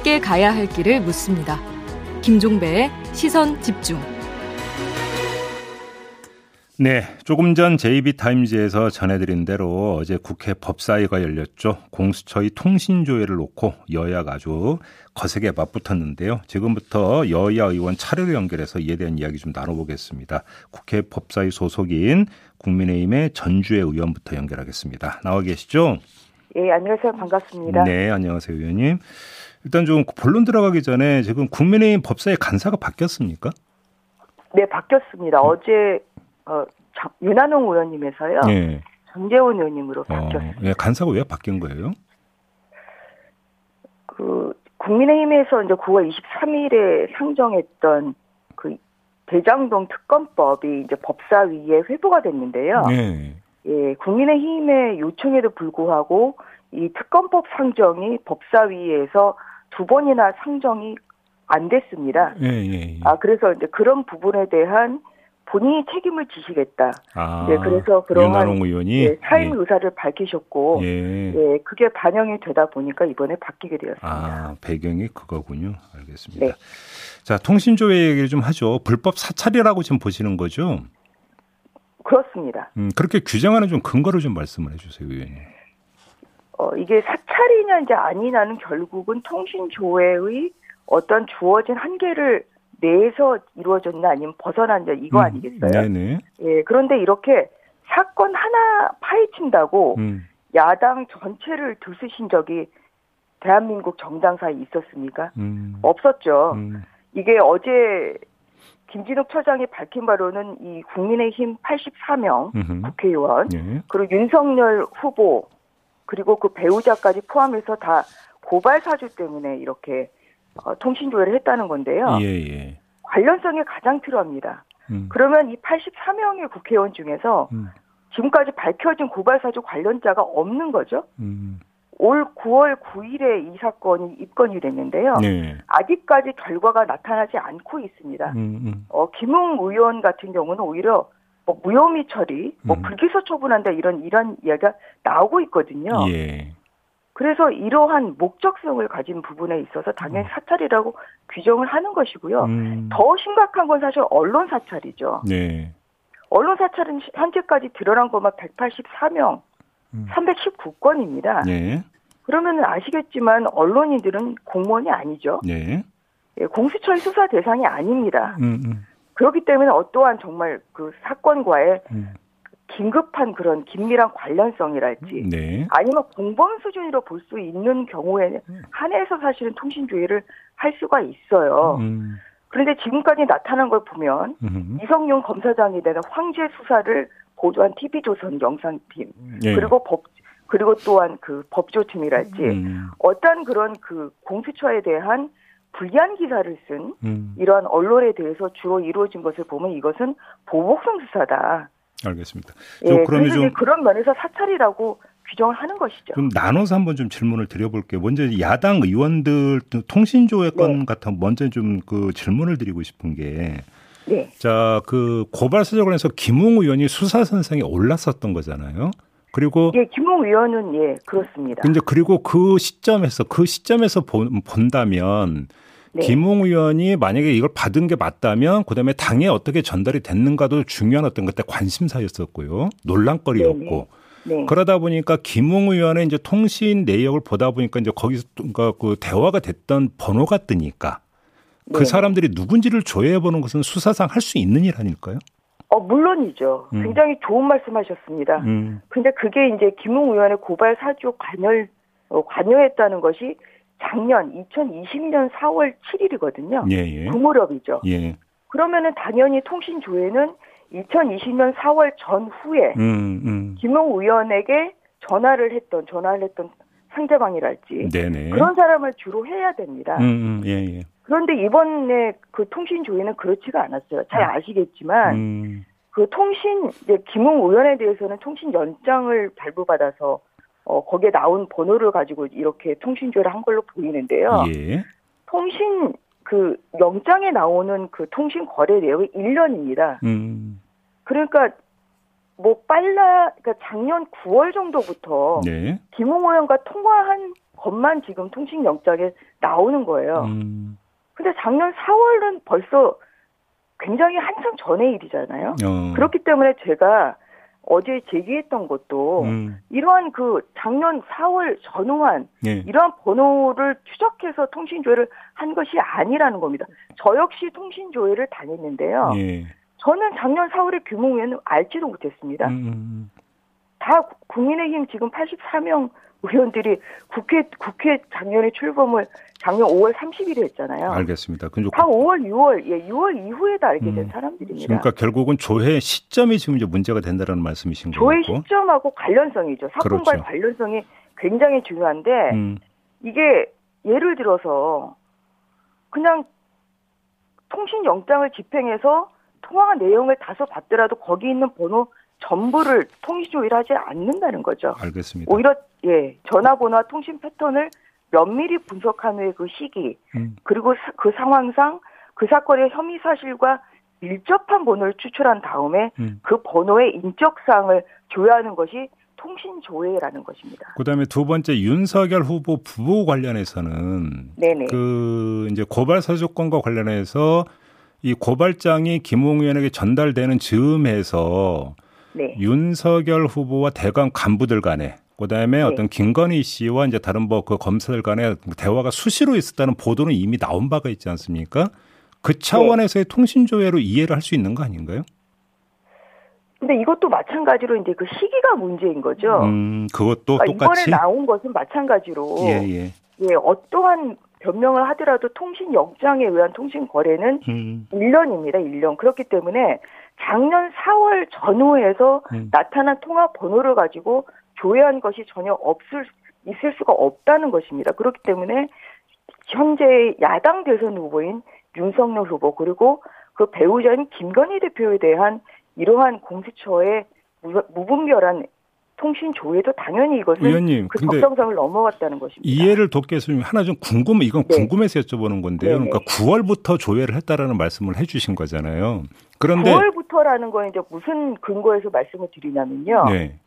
함께 가야 할 길을 묻습니다. 김종배의 시선 집중. 네, 조금 전 JB타임즈에서 전해드린 대로 어제 국회 법사위가 열렸죠. 공수처의 통신조회를 놓고 여야가 아주 거세게 맞붙었는데요. 지금부터 여야 의원 차례로 연결해서 이에 대한 이야기 좀 나눠보겠습니다. 국회 법사위 소속인 국민의힘의 전주혜 의원부터 연결하겠습니다. 나와 계시죠? 예, 안녕하세요. 반갑습니다. 네, 안녕하세요, 의원님. 일단 좀 본론 들어가기 전에 지금 국민의힘 법사위 간사가 바뀌었습니까? 네, 바뀌었습니다. 어제 어, 장, 윤한홍 의원님에서요. 네. 정재원 의원님으로 바뀌었습니다. 어, 예, 간사가 왜 바뀐 거예요? 그 국민의힘에서 이제 9월 23일에 상정했던 그 대장동 특검법이 이제 법사위에 회부가 됐는데요. 네. 예, 국민의힘의 요청에도 불구하고 이 특검법 상정이 법사위에서 두 번이나 상정이 안 됐습니다. 예, 예, 예. 아 그래서 이제 그런 부분에 대한 본인이 책임을 지시겠다. 아, 네, 그래서 그러한 의원이 예, 사임 예. 의사를 밝히셨고, 예. 예. 그게 반영이 되다 보니까 이번에 바뀌게 되었습니다. 아, 배경이 그거군요. 알겠습니다. 네. 자, 통신조회 얘기를 좀 하죠. 불법 사찰이라고 지금 보시는 거죠? 그렇습니다. 음, 그렇게 규정하는 좀 근거를 좀 말씀을 해주세요, 의원님. 어, 이게 사찰이냐 이제 아니냐는 결국은 통신조회의 어떤 주어진 한계를 내에서 이루어졌나 아니면 벗어난냐 이거 음, 아니겠어요? 네네. 예, 그런데 이렇게 사건 하나 파헤친다고 음. 야당 전체를 들쑤신 적이 대한민국 정당사에 있었습니까? 음. 없었죠. 음. 이게 어제 김진욱 처장이 밝힌 바로는 이 국민의힘 84명 음흠. 국회의원 예. 그리고 윤석열 후보 그리고 그 배우자까지 포함해서 다 고발 사주 때문에 이렇게 어, 통신 조회를 했다는 건데요. 예, 예. 관련성이 가장 필요합니다. 음. 그러면 이 84명의 국회의원 중에서 음. 지금까지 밝혀진 고발 사주 관련자가 없는 거죠. 음. 올 9월 9일에 이 사건이 입건이 됐는데요. 네. 아직까지 결과가 나타나지 않고 있습니다. 음, 음. 어, 김웅 의원 같은 경우는 오히려 뭐 무혐의 처리, 뭐 음. 불기소 처분한다 이런 이런 이야기가 나오고 있거든요. 예. 그래서 이러한 목적성을 가진 부분에 있어서 당연히 음. 사찰이라고 규정을 하는 것이고요. 음. 더 심각한 건 사실 언론 사찰이죠. 네. 언론 사찰은 현재까지 드러난 것만 184명, 음. 319건입니다. 네. 그러면 아시겠지만 언론인들은 공무원이 아니죠. 네. 예, 공수처의 수사 대상이 아닙니다. 음, 음. 그렇기 때문에 어떠한 정말 그 사건과의 음. 긴급한 그런 긴밀한 관련성이랄지 네. 아니면 공범 수준으로 볼 수 있는 경우에 한해서 사실은 통신조회를 할 수가 있어요. 음. 그런데 지금까지 나타난 걸 보면 음. 이성윤 검사장이 되는 황제 수사를 보조한 TV조선 영상팀 네. 그리고 법 그리고 또한 그 법조팀이랄지 음. 어떤 그런 그 공수처에 대한 불리한 기사를 쓴 음. 이러한 언론에 대해서 주로 이루어진 것을 보면 이것은 보복성 수사다. 알겠습니다. 예, 그러면 좀 그런 면에서 사찰이라고 규정을 하는 것이죠. 그럼 나눠서 한번 좀 질문을 드려볼게요. 먼저 야당 의원들 통신조회 건 네. 같은 먼저 좀 그 질문을 드리고 싶은 게. 네. 자, 그 고발 사정 관련해서 김웅 의원이 수사 선상에 올랐었던 거잖아요. 그리고 예, 김웅 의원은 예, 그렇습니다. 근데 그리고 그 시점에서 그 시점에서 본, 본다면 네. 김웅 의원이 만약에 이걸 받은 게 맞다면 그다음에 당에 어떻게 전달이 됐는가도 중요한 어떤 것때 관심사였었고요. 논란거리였고. 네, 네. 그러다 보니까 김웅 의원의 이제 통신 내역을 보다 보니까 이제 거기서 그러니까 그 대화가 됐던 번호가 뜨니까 그 네. 사람들이 누군지를 조회해 보는 것은 수사상 할 수 있는 일 아닐까요? 어, 물론이죠. 음. 굉장히 좋은 말씀 하셨습니다. 음. 근데 그게 이제 김웅 의원의 고발 사주 관여, 어, 관여했다는 것이 작년 2020년 4월 7일이거든요. 예, 예. 그 무렵이죠. 예. 그러면은 당연히 통신 조회는 2020년 4월 전후에 음, 음. 김용 의원에게 전화를 했던 전화를 했던 상대방이랄지 네네. 그런 사람을 주로 해야 됩니다. 음, 음 예, 예. 그런데 이번에 그 통신 조회는 그렇지가 않았어요. 잘 아. 아시겠지만 음. 그 통신 이제 김웅 의원에 대해서는 통신 연장을 발부받아서 어, 거기에 나온 번호를 가지고 이렇게 통신 조회를 한 걸로 보이는데요. 예. 통신 그 영장에 나오는 그 통신 거래 내역이 1년입니다. 음. 그러니까 뭐 빨라 그러니까 작년 9월 정도부터 네. 김홍 의원과 통화한 것만 지금 통신 영장에 나오는 거예요. 음. 근데 작년 4월은 벌써 굉장히 한참 전의 일이잖아요. 어. 그렇기 때문에 제가 어제 제기했던 것도 음. 이러한 그 작년 4월 전후한 예. 이러한 번호를 추적해서 통신 조회를 한 것이 아니라는 겁니다. 저 역시 통신 조회를 다녔는데요. 예. 저는 작년 4월에 규모에는 알지도 못했습니다. 음. 음, 음. 다 국민의힘 지금 84명 의원들이 국회 국회 작년에 출범을 작년 5월 30일에 했잖아요. 알겠습니다. 다 5월, 6월, 예, 6월 이후에 다 알게 된 음, 사람들입니다. 그러니까 결국은 조회 시점이 지금 이제 문제가 된다는 말씀이신 거죠. 조회 시점하고 관련성이죠. 사건과 그렇죠. 관련성이 굉장히 중요한데 음. 이게 예를 들어서 그냥 통신 영장을 집행해서 통화 내용을 다소 봤더라도 거기 있는 번호 전부를 통신 조회를 하지 않는다는 거죠. 알겠습니다. 오히려 예 전화번호와 통신 패턴을 면밀히 분석한 후에 그 시기 음. 그리고 그 상황상 그 사건의 혐의 사실과 밀접한 번호를 추출한 다음에 음. 그 번호의 인적 사항을 조회하는 것이 통신 조회라는 것입니다. 그다음에 두 번째 윤석열 후보 부부 관련해서는 네네. 그 이제 고발 사주권과 관련해서 이 고발장이 김홍 의원에게 전달되는 즈음에서 네. 윤석열 후보와 대강 간부들 간에 그다음에 네. 어떤 김건희 씨와 이제 다른 뭐 그 검사들 간에 대화가 수시로 있었다는 보도는 이미 나온 바가 있지 않습니까? 그 차원에서의 네. 통신 조회로 이해를 할 수 있는 거 아닌가요? 근데 이것도 마찬가지로 이제 그 시기가 문제인 거죠. 음, 그것도 그러니까 똑같이 이번에 나온 것은 마찬가지로 예, 예. 예, 어떠한 변명을 하더라도 통신 영장에 의한 통신 거래는 음. 1년입니다. 1년. 그렇기 때문에 작년 4월 전후에서 음. 나타난 통화 번호를 가지고 조회한 것이 전혀 없을 있을 수가 없다는 것입니다. 그렇기 때문에 현재 야당 대선 후보인 윤석열 후보 그리고 그 배우자인 김건희 대표에 대한 이러한 공수처의 무분별한 통신 조회도 당연히 이것은 의원님, 그 적정성을 넘어갔다는 것입니다. 이해를 돕겠습니다. 하나 좀 궁금, 이건 네. 궁금해서 여쭤보는 건데요. 네네. 그러니까 9월부터 조회를 했다라는 말씀을 해주신 거잖아요. 그런데 9월부터라는 건 이제 무슨 근거에서 말씀을 드리냐면요. 네.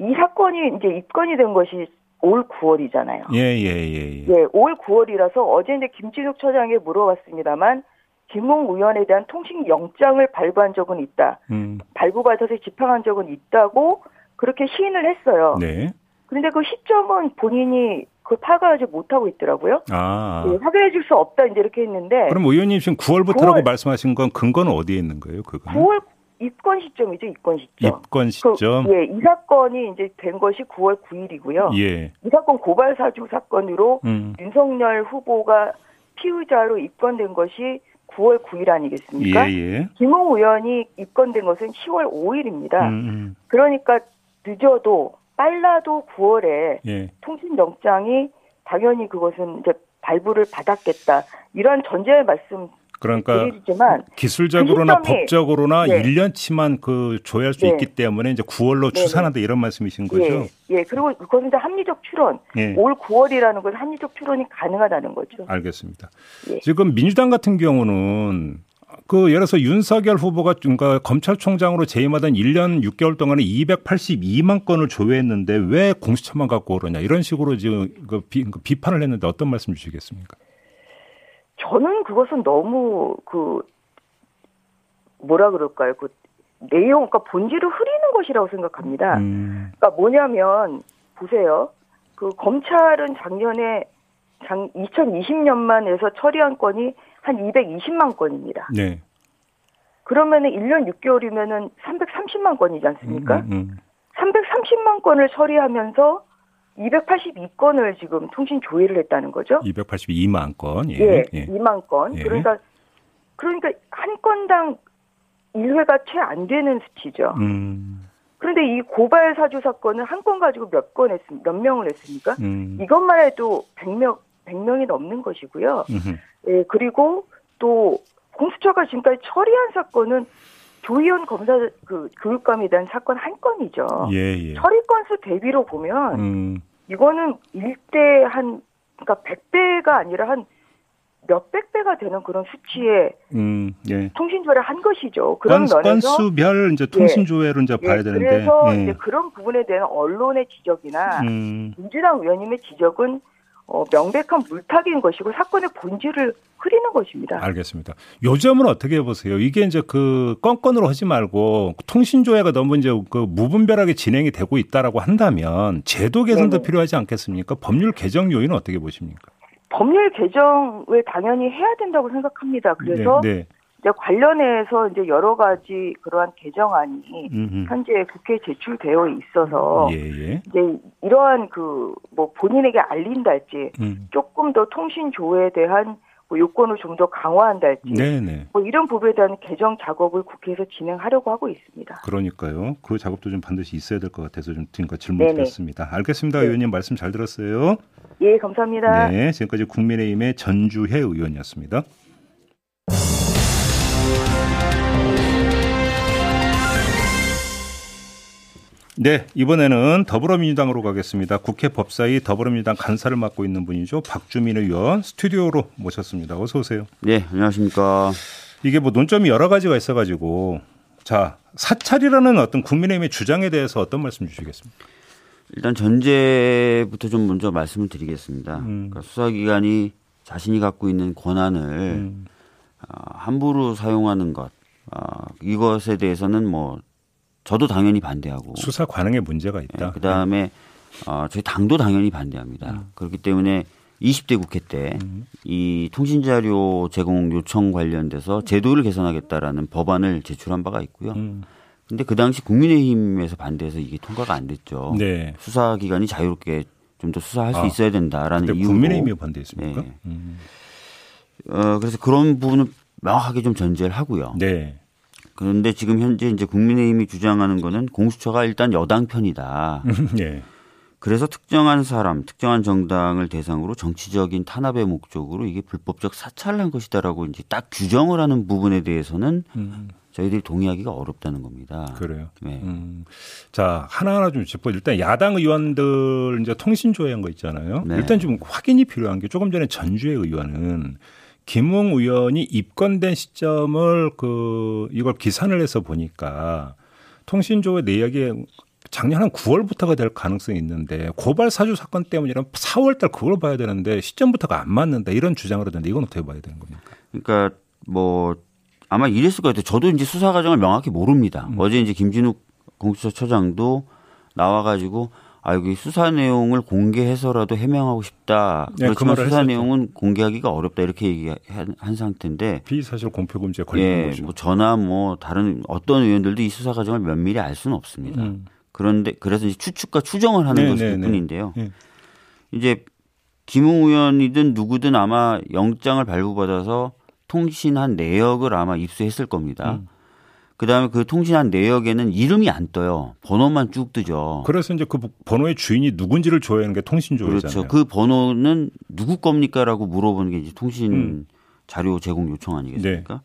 이 사건이 이제 입건이 된 것이 올 9월이잖아요. 예, 예, 예, 예. 예, 올 9월이라서 어제 이제 김진욱 처장에 물어봤습니다만 김웅 의원에 대한 통신 영장을 발부한 적은 있다. 음. 발부받아서 집행한 적은 있다고 그렇게 시인을 했어요. 네. 그런데 그 시점은 본인이 그 파악하지 못하고 있더라고요. 아. 네, 확인해 줄 수 없다 이제 이렇게 했는데. 그럼 의원님 지금 9월부터라고 9월, 말씀하신 건 근거는 어디에 있는 거예요? 그거 9월 입건 시점이죠, 입건 시점. 입건 시점. 그, 예, 이 사건이 이제 된 것이 9월 9일이고요. 예. 이 사건 고발 사주 사건으로 음. 윤석열 후보가 피의자로 입건된 것이 9월 9일 아니겠습니까? 예, 예. 김홍 의원이 입건된 것은 10월 5일입니다. 음, 음. 그러니까 늦어도 빨라도 9월에 예. 통신영장이 당연히 그것은 이제 발부를 받았겠다. 이런 전제의 말씀 그러니까 드리지만 기술적으로나 그 법적으로나 네. 1년치만 그 조회할 수 네. 있기 때문에 이제 9월로 추산한다 이런 말씀이신 거죠? 예. 예. 그리고 그것은 이제 합리적 추론. 예. 올 9월이라는 것은 합리적 추론이 가능하다는 거죠. 알겠습니다. 예. 지금 민주당 같은 경우는 그 예를 들어서 윤석열 후보가 그러니까 검찰총장으로 재임하던 1년 6개월 동안에 282만 건을 조회했는데 왜 공수처만 갖고 오느냐 이런 식으로 지금 그 비, 그 비판을 했는데 어떤 말씀 주시겠습니까? 저는 그것은 너무 그 뭐라 그럴까요? 그 내용, 그러니까 본질을 흐리는 것이라고 생각합니다. 음. 그러니까 뭐냐면 보세요. 그 검찰은 작년에 장 2020년만 해서 처리한 건이 한 220만 건입니다. 네. 그러면은 1년 6개월이면은 330만 건이지 않습니까? 음, 음, 음. 330만 건을 처리하면서 282건을 지금 통신 조회를 했다는 거죠. 282만 건. 예. 예, 예. 2만 건. 예. 그러니까 그러니까 한 건당 1회가 채 안 되는 수치죠. 음. 그런데 이 고발 사주 사건은 한 건 가지고 몇 건 했, 몇 명을 했습니까? 음. 이것만 해도 100명, 100명이 넘는 것이고요. 음흠. 예, 그리고 또 공수처가 지금까지 처리한 사건은 조희연 검사 그 교육감에 대한 사건 한 건이죠. 예, 예. 처리 건수 대비로 보면 음. 이거는 일대 한 그러니까 100배가 아니라 한 몇백 배가 되는 그런 수치의 음, 예. 통신 조회를 한 것이죠. 그런 건, 면에서 건수별 이제 통신 조회로 예. 이제 봐야 예. 되는데 그래서 예. 이제 그런 부분에 대한 언론의 지적이나 음. 민주당 의원님의 지적은 어, 명백한 물타기인 것이고 사건의 본질을 흐리는 것입니다. 알겠습니다. 요점은 어떻게 보세요? 이게 이제 그 건건으로 하지 말고 통신조회가 너무 이제 그 무분별하게 진행이 되고 있다라고 한다면 제도 개선도 네네. 필요하지 않겠습니까? 법률 개정 요인은 어떻게 보십니까? 법률 개정을 당연히 해야 된다고 생각합니다. 그래서 네, 네. 이제 관련해서 이제 여러 가지 그러한 개정안이 음흠. 현재 국회에 제출되어 있어서 예, 예. 이제 이러한 그 뭐 본인에게 알린달지 음. 조금 더 통신 조회에 대한 뭐 요건을 좀 더 강화한달지 네네. 네. 뭐 이런 부분에 대한 개정 작업을 국회에서 진행하려고 하고 있습니다. 그러니까요. 그 작업도 좀 반드시 있어야 될 것 같아서 좀 지금까지 질문드렸습니다. 알겠습니다. 네. 의원님 말씀 잘 들었어요. 예, 감사합니다. 네, 지금까지 국민의힘의 전주혜 의원이었습니다. 네, 이번에는 더불어민주당으로 가겠습니다. 국회 법사위 더불어민주당 간사를 맡고 있는 분이죠. 박주민 의원 스튜디오로 모셨습니다. 어서 오세요. 네, 안녕하십니까. 이게 뭐 논점이 여러 가지가 있어가지고 자 사찰이라는 어떤 국민의힘의 주장에 대해서 어떤 말씀 주시겠습니까? 일단 전제부터 좀 먼저 말씀을 드리겠습니다. 음. 그러니까 수사기관이 자신이 갖고 있는 권한을 음. 어, 함부로 사용하는 것 어, 이것에 대해서는 뭐 저도 당연히 반대하고 수사 관행에 문제가 있다. 네, 그다음에 네. 어, 저희 당도 당연히 반대합니다. 음. 그렇기 때문에 20대 국회 때이 음. 통신자료 제공 요청 관련돼서 제도를 개선하겠다라는 법안을 제출한 바가 있고요. 음. 근데 그 당시 국민의힘에서 반대해서 이게 통과가 안 됐죠. 네. 수사기관이 자유롭게 좀 더 수사할 아, 수 있어야 된다라는 이유로 국민의힘이 반대했습니까? 네. 음. 어, 그래서 그런 부분은 명확하게 좀 전제를 하고요. 네. 그런데 지금 현재 이제 국민의힘이 주장하는 거는 공수처가 일단 여당 편이다. 네. 그래서 특정한 사람, 특정한 정당을 대상으로 정치적인 탄압의 목적으로 이게 불법적 사찰을 한 것이다라고 이제 딱 규정을 하는 부분에 대해서는 음. 저희들이 동의하기가 어렵다는 겁니다. 그래요. 네. 음. 자 하나하나 좀 짚어. 일단 야당 의원들 이제 통신 조회한 거 있잖아요. 네. 일단 좀 확인이 필요한 게 조금 전에 전주의 의원은 김웅 의원이 입건된 시점을 그 이걸 기산을 해서 보니까 통신조회 내역이 작년 한 9월부터가 될 가능성이 있는데 고발 사주 사건 때문이라면 4월달 그걸 봐야 되는데 시점부터가 안 맞는다 이런 주장을 하던데 이건 어떻게 봐야 되는 겁니까? 그러니까 뭐 아마 이랬을 것 같아요. 저도 이제 수사 과정을 명확히 모릅니다. 음. 어제 이제 김진욱 공수처 처장도 나와가지고 아 여기 수사 내용을 공개해서라도 해명하고 싶다. 네, 그렇지만 그 수사 했었죠. 내용은 공개하기가 어렵다 이렇게 얘기한 상태인데 비사실 공표 금지에 걸린 예, 거죠. 뭐 저나 뭐 다른 어떤 의원들도 이 수사 과정을 면밀히 알 수는 없습니다. 음. 그런데 그래서 이제 추측과 추정을 하는 네, 것일 네, 네. 뿐인데요. 네. 이제 김웅 의원이든 누구든 아마 영장을 발부받아서 통신한 내역을 아마 입수했을 겁니다. 음. 그다음에 그 통신한 내역에는 이름이 안 떠요. 번호만 쭉 뜨죠. 그래서 이제 그 번호의 주인이 누군지를 조회하는 게 통신 조회잖아요. 그렇죠. 그 번호는 누구 겁니까라고 물어보는 게 이제 통신 음. 자료 제공 요청 아니겠습니까? 네.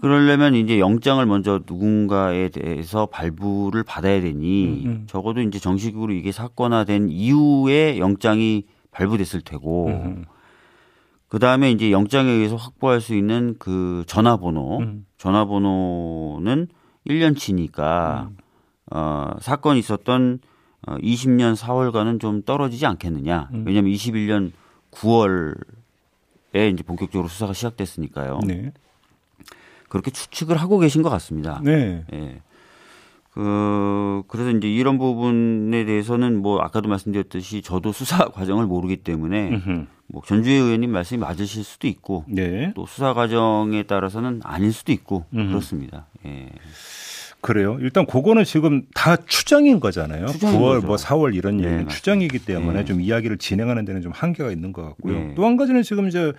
그러려면 이제 영장을 먼저 누군가에 대해서 발부를 받아야 되니 음, 음. 적어도 이제 정식으로 이게 사건화된 이후에 영장이 발부됐을 테고 음. 음. 그 다음에 이제 영장에 의해서 확보할 수 있는 그 전화번호, 음. 전화번호는 1년치니까 음. 어, 사건이 있었던 어, 20년 4월과는 좀 떨어지지 않겠느냐. 음. 왜냐하면 21년 9월에 이제 본격적으로 수사가 시작됐으니까요. 네. 그렇게 추측을 하고 계신 것 같습니다. 네. 예. 그 그래서 이제 이런 부분에 대해서는 뭐 아까도 말씀드렸듯이 저도 수사 과정을 모르기 때문에 음흠. 뭐 전주혜 의원님 말씀이 맞으실 수도 있고 네. 또 수사 과정에 따라서는 아닐 수도 있고 음흠. 그렇습니다. 예. 그래요. 일단 그거는 지금 다 추정인 거잖아요. 9월 거죠. 뭐 4월 이런 네, 얘기는 추정이기 때문에 네. 좀 이야기를 진행하는 데는 좀 한계가 있는 것 같고요. 네. 또한 가지는 지금 이제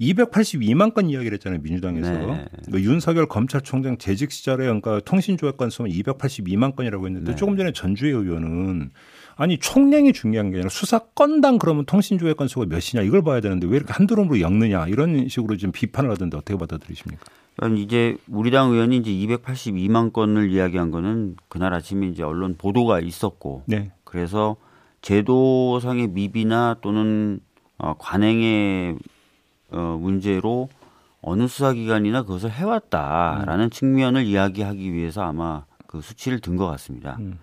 282만 건 이야기를 했잖아요 민주당에서 네. 그 윤석열 검찰총장 재직 시절에 그러니까 통신조회 건수는 282만 건이라고 했는데 네. 조금 전에 전주의 의원은 아니 총량이 중요한 게 아니라 수사 건당 그러면 통신조회 건수가 몇이냐 이걸 봐야 되는데 왜 이렇게 한두름으로 엮느냐 이런 식으로 지금 비판을 하던데 어떻게 받아들이십니까? 이제 우리 당 의원이 이제 282만 건을 이야기한 거는 그날 아침에 이제 언론 보도가 있었고 네. 그래서 제도상의 미비나 또는 어, 관행에 어, 문제로 어느 수사기관이나 그것을 해왔다라는 음. 측면을 이야기하기 위해서 아마 그 수치를 든 것 같습니다. 음.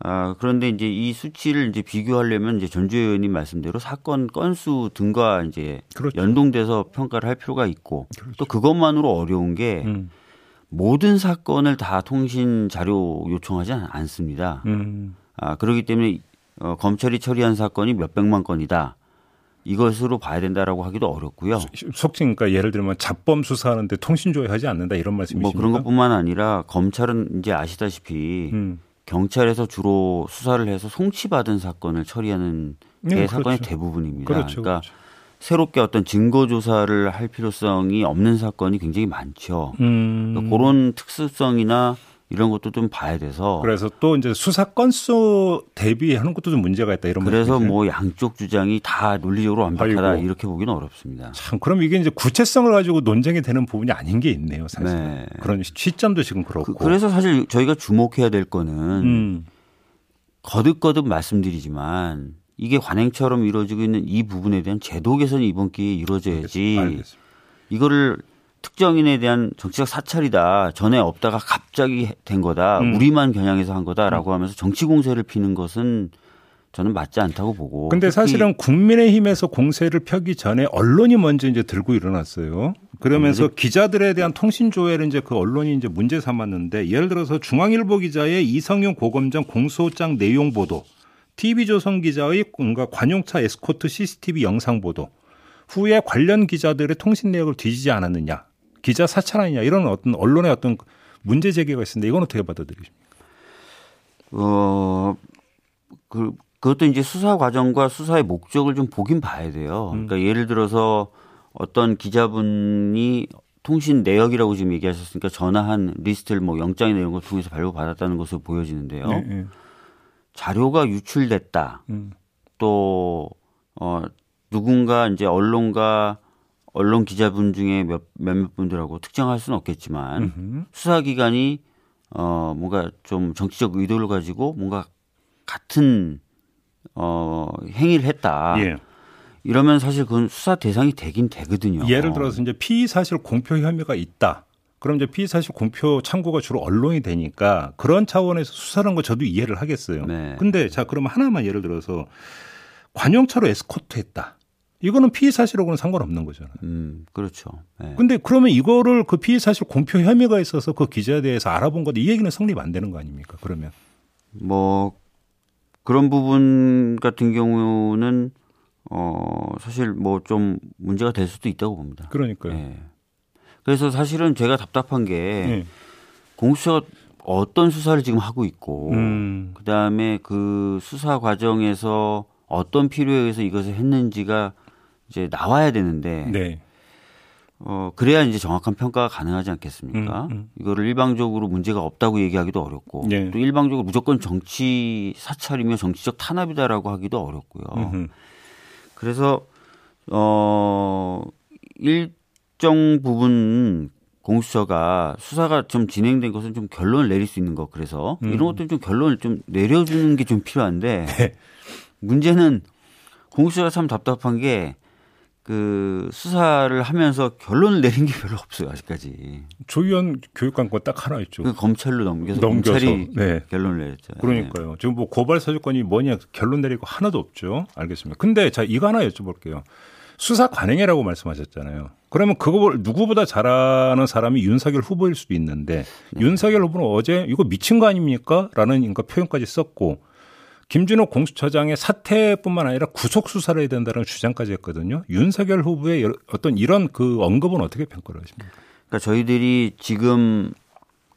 아, 그런데 이제 이 수치를 이제 비교하려면 이제 전주 의원님 말씀대로 사건 건수 등과 이제 그렇죠. 연동돼서 평가를 할 필요가 있고 그렇죠. 또 그것만으로 어려운 게 음. 모든 사건을 다 통신 자료 요청하지 않습니다. 음. 아, 그렇기 때문에 어, 검찰이 처리한 사건이 몇백만 건이다. 이것으로 봐야 된다라고 하기도 어렵고요. 속칭 그러니까 예를 들면 잡범 수사하는데 통신 조회하지 않는다 이런 말씀이십니까? 뭐 그런 것뿐만 아니라 검찰은 이제 아시다시피 음. 경찰에서 주로 수사를 해서 송치받은 사건을 처리하는 게 네, 사건의 그렇죠. 대부분입니다. 그렇죠, 그러니까 그렇죠. 새롭게 어떤 증거 조사를 할 필요성이 없는 사건이 굉장히 많죠. 음. 그러니까 그런 특수성이나 이런 것도 좀 봐야 돼서 그래서 또 이제 수사 건수 대비하는 것도 좀 문제가 있다 이런 그래서 말씀이세요? 뭐 양쪽 주장이 다 논리적으로 완벽하다 아이고. 이렇게 보기는 어렵습니다. 참 그럼 이게 이제 구체성을 가지고 논쟁이 되는 부분이 아닌 게 있네요 사실 네. 그런 시점도 지금 그렇고 그, 래서 사실 저희가 주목해야 될 거는 음. 거듭거듭 말씀드리지만 이게 관행처럼 이루어지고 있는 이 부분에 대한 제도 개선이 이번 기회에 이루어져야지 알겠습니다. 이거를 특정인에 대한 정치적 사찰이다. 전에 없다가 갑자기 된 거다. 음. 우리만 겨냥해서 한 거다라고 음. 하면서 정치 공세를 피는 것은 저는 맞지 않다고 보고. 근데 사실은 국민의힘에서 공세를 펴기 전에 언론이 먼저 이제 들고 일어났어요. 그러면서 음. 기자들에 대한 통신 조회를 이제 그 언론이 이제 문제 삼았는데 예를 들어서 중앙일보 기자의 이성용 고검장 공소장 내용 보도, TV조선 기자의 뭔가 관용차 에스코트 CCTV 영상 보도, 후에 관련 기자들의 통신 내역을 뒤지지 않았느냐. 기자 사찰 아니냐 이런 어떤 언론의 어떤 문제 제기가 있는데 이건 어떻게 받아들이십니까? 어, 그, 그것도 이제 수사 과정과 수사의 목적을 좀 보긴 봐야 돼요. 음. 그러니까 예를 들어서 어떤 기자분이 통신 내역이라고 지금 얘기하셨으니까 전화한 리스트를 뭐 영장이나 이런 걸 통해서 발부받았다는 것으로 보여지는데요. 네, 네. 자료가 유출됐다. 음. 또, 어, 누군가 이제 언론과 언론 기자분 중에 몇, 몇몇 분들하고 특정할 수는 없겠지만 음흠. 수사기관이 어, 뭔가 좀 정치적 의도를 가지고 뭔가 같은 어, 행위를 했다. 예. 이러면 사실 그건 수사 대상이 되긴 되거든요. 예를 들어서 이제 피의 사실 공표 혐의가 있다. 그럼 이제 피의 사실 공표 창구가 주로 언론이 되니까 그런 차원에서 수사하는 거 저도 이해를 하겠어요. 네. 근데 자 그러면 하나만 예를 들어서 관용차로 에스코트 했다. 이거는 피의 사실하고는 상관없는 거잖아요. 음, 그렇죠. 네. 근데 그러면 이거를 그 피의 사실 공표 혐의가 있어서 그 기자에 대해서 알아본 거다. 이 얘기는 성립 안 되는 거 아닙니까? 그러면. 뭐, 그런 부분 같은 경우는 어, 사실 뭐 좀 문제가 될 수도 있다고 봅니다. 그러니까요. 네. 그래서 사실은 제가 답답한 게 네. 공수처가 어떤 수사를 지금 하고 있고, 음. 그 다음에 그 수사 과정에서 어떤 필요에 의해서 이것을 했는지가 이제 나와야 되는데 네. 어 그래야 이제 정확한 평가가 가능하지 않겠습니까? 음, 음. 이거를 일방적으로 문제가 없다고 얘기하기도 어렵고 네. 또 일방적으로 무조건 정치 사찰이며 정치적 탄압이다라고 하기도 어렵고요. 음흠. 그래서 어 일정 부분 공수처가 수사가 좀 진행된 것은 좀 결론을 내릴 수 있는 것 그래서 음. 이런 것들 좀 결론을 좀 내려주는 게 좀 필요한데 네. 문제는 공수처가 참 답답한 게 그 수사를 하면서 결론을 내린 게 별로 없어요 아직까지. 조의원 교육관건 딱 하나 있죠. 그 검찰로 넘겨서, 넘겨서 검찰이 네. 결론을 내렸죠. 그러니까요. 네. 지금 뭐 고발 사주권이 뭐냐 결론 내리고 하나도 없죠. 알겠습니다. 근데 자 이거 하나 여쭤볼게요. 수사 관행이라고 말씀하셨잖아요. 그러면 그거 누구보다 잘하는 사람이 윤석열 후보일 수도 있는데 네. 윤석열 후보는 어제 이거 미친 거 아닙니까? 라는 그러니까 표현까지 썼고 김준호 공수처장의 사퇴뿐만 아니라 구속 수사를 해야 된다는 주장까지 했거든요. 윤석열 후보의 어떤 이런 그 언급은 어떻게 평가를 하십니까? 그러니까 저희들이 지금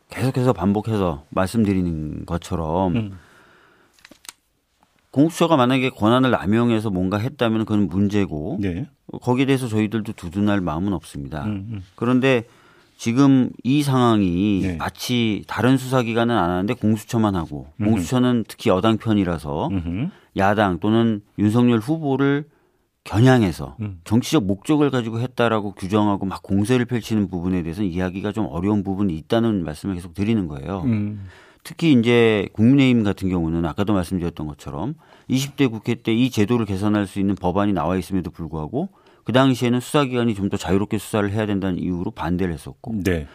계속해서 반복해서 말씀드리는 것처럼 음. 공수처가 만약에 권한을 남용해서 뭔가 했다면 그건 문제고 네. 거기에 대해서 저희들도 두둔할 마음은 없습니다. 음, 음. 그런데 지금 이 상황이 네. 마치 다른 수사기관은 안 하는데 공수처만 하고 음흠. 공수처는 특히 여당 편이라서 음흠. 야당 또는 윤석열 후보를 겨냥해서 음. 정치적 목적을 가지고 했다라고 규정하고 막 공세를 펼치는 부분에 대해서는 이야기가 좀 어려운 부분이 있다는 말씀을 계속 드리는 거예요. 음. 특히 이제 국민의힘 같은 경우는 아까도 말씀드렸던 것처럼 20대 국회 때 이 제도를 개선할 수 있는 법안이 나와 있음에도 불구하고 그 당시에는 수사기관이 좀 더 자유롭게 수사를 해야 된다는 이유로 반대를 했었고 네.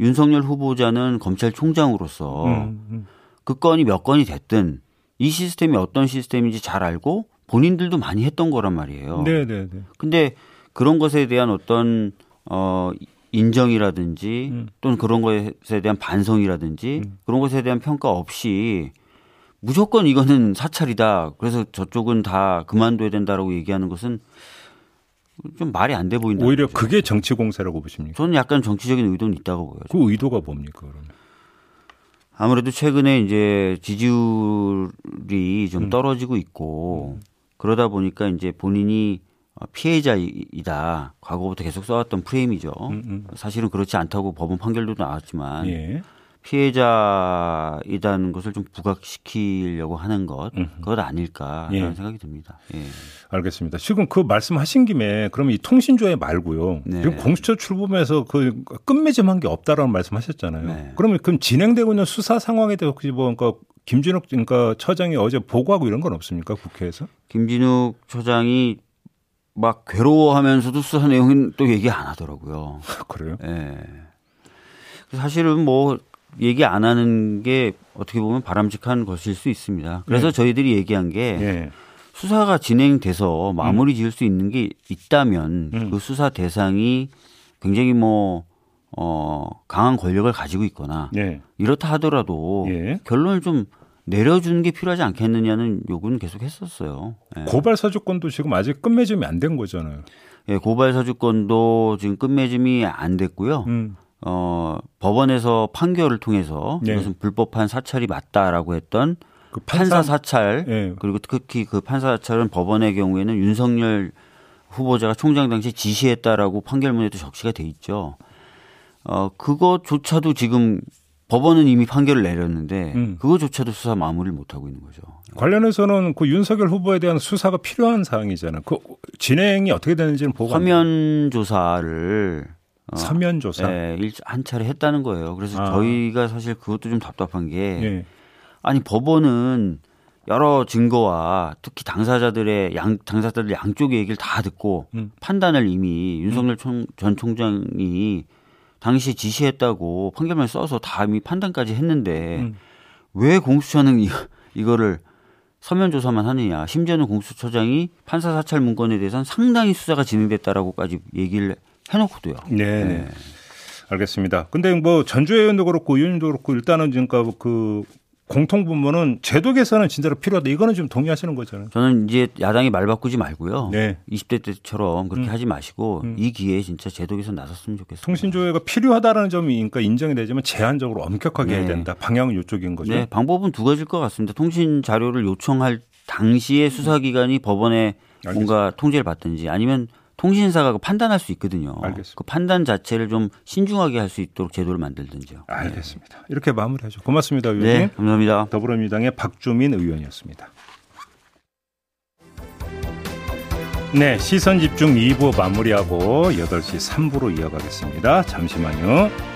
윤석열 후보자는 검찰총장으로서 음, 음. 그 건이 몇 건이 됐든 이 시스템이 어떤 시스템인지 잘 알고 본인들도 많이 했던 거란 말이에요. 네, 네, 네. 근데 그런 것에 대한 어떤 어 인정이라든지 음. 또는 그런 것에 대한 반성이라든지 음. 그런 것에 대한 평가 없이 무조건 이거는 사찰이다. 그래서 저쪽은 다 그만둬야 된다라고 얘기하는 것은 좀 말이 안 돼 보인다. 오히려 거죠. 그게 정치 공세라고 보십니까? 저는 약간 정치적인 의도는 있다고 보여요. 그 의도가 뭡니까, 그러면? 아무래도 최근에 이제 지지율이 좀 음. 떨어지고 있고 음. 그러다 보니까 이제 본인이 피해자이다. 과거부터 계속 써왔던 프레임이죠. 음, 음. 사실은 그렇지 않다고 법원 판결도 나왔지만 예. 피해자이다는 것을 좀 부각시키려고 하는 것 그것 아닐까라는 예. 생각이 듭니다. 예. 알겠습니다. 지금 그 말씀하신 김에 그러면 이 통신조회 말고요. 네. 지금 공수처 출범해서 그 끝맺음한 게 없다라는 말씀하셨잖아요. 네. 그러면 그럼 진행되고 있는 수사 상황에 대해서 혹시 뭐 그러니까 김진욱 그러니까 처장이 어제 보고하고 이런 건 없습니까 국회에서? 김진욱 처장이 막 괴로워하면서도 수사 내용은 또 얘기 안 하더라고요. 그래요? 예. 네. 사실은 뭐 얘기 안 하는 게 어떻게 보면 바람직한 것일 수 있습니다. 그래서 네. 저희들이 얘기한 게 네. 수사가 진행돼서 마무리 음. 지을 수 있는 게 있다면 음. 그 수사 대상이 굉장히 뭐, 어, 강한 권력을 가지고 있거나 네. 이렇다 하더라도 예. 결론을 좀 내려주는 게 필요하지 않겠느냐는 요구는 계속 했었어요. 예. 고발 사주권도 지금 아직 끝맺음이 안 된 거잖아요. 예, 고발 사주권도 지금 끝맺음이 안 됐고요. 음. 어, 법원에서 판결을 통해서 네. 이것은 불법한 사찰이 맞다라고 했던 그 판사, 판사 사찰 네. 그리고 특히 그 판사 사찰은 법원의 경우에는 윤석열 후보자가 총장 당시 지시했다라고 판결문에도 적시가 돼 있죠. 어, 그것조차도 지금 법원은 이미 판결을 내렸는데 음. 그거조차도 수사 마무리를 못 하고 있는 거죠. 관련해서는 그 윤석열 후보에 대한 수사가 필요한 사항이잖아요. 그 진행이 어떻게 되는지는 보고 화면 조사를 어, 서면 조사 네, 한 차례 했다는 거예요. 그래서 아. 저희가 사실 그것도 좀 답답한 게 네. 아니 법원은 여러 증거와 특히 당사자들의 양 당사자들 양쪽의 얘기를 다 듣고 음. 판단을 이미 윤석열 음. 총, 전 총장이 당시 지시했다고 판결만 써서 다 이미 판단까지 했는데 음. 왜 공수처는 이, 이거를 서면 조사만 하느냐. 심지어는 공수처장이 판사 사찰 문건에 대해서는 상당히 수사가 진행됐다라고까지 얘기를 해놓고도요. 네. 네. 알겠습니다. 근데 뭐 전주의 의원도 그렇고 의원님도 그렇고 일단은 지금 그 공통분모는 제도 개선은 진짜로 필요하다. 이거는 좀 동의하시는 거잖아요. 저는 이제 야당이 말 바꾸지 말고요. 네. 20대 때처럼 그렇게 음. 하지 마시고 음. 이 기회에 진짜 제도 개선 나섰으면 좋겠습니다. 통신조회가 필요하다는 점이 그러니까 인정이 되지만 제한적으로 엄격하게 네. 해야 된다. 방향은 이쪽인 거죠. 네. 방법은 두 가지일 것 같습니다. 통신 자료를 요청할 당시에 수사기관이 법원에 알겠습니다. 뭔가 통제를 받든지 아니면 통신사가 그 판단할 수 있거든요. 알겠습니다. 그 판단 자체를 좀 신중하게 할 수 있도록 제도를 만들든지요. 알겠습니다. 네. 이렇게 마무리하죠. 고맙습니다, 의원님. 네, 감사합니다. 더불어민주당의 박주민 의원이었습니다. 네, 시선 집중 2부 마무리하고 8시 3부로 이어가겠습니다. 잠시만요.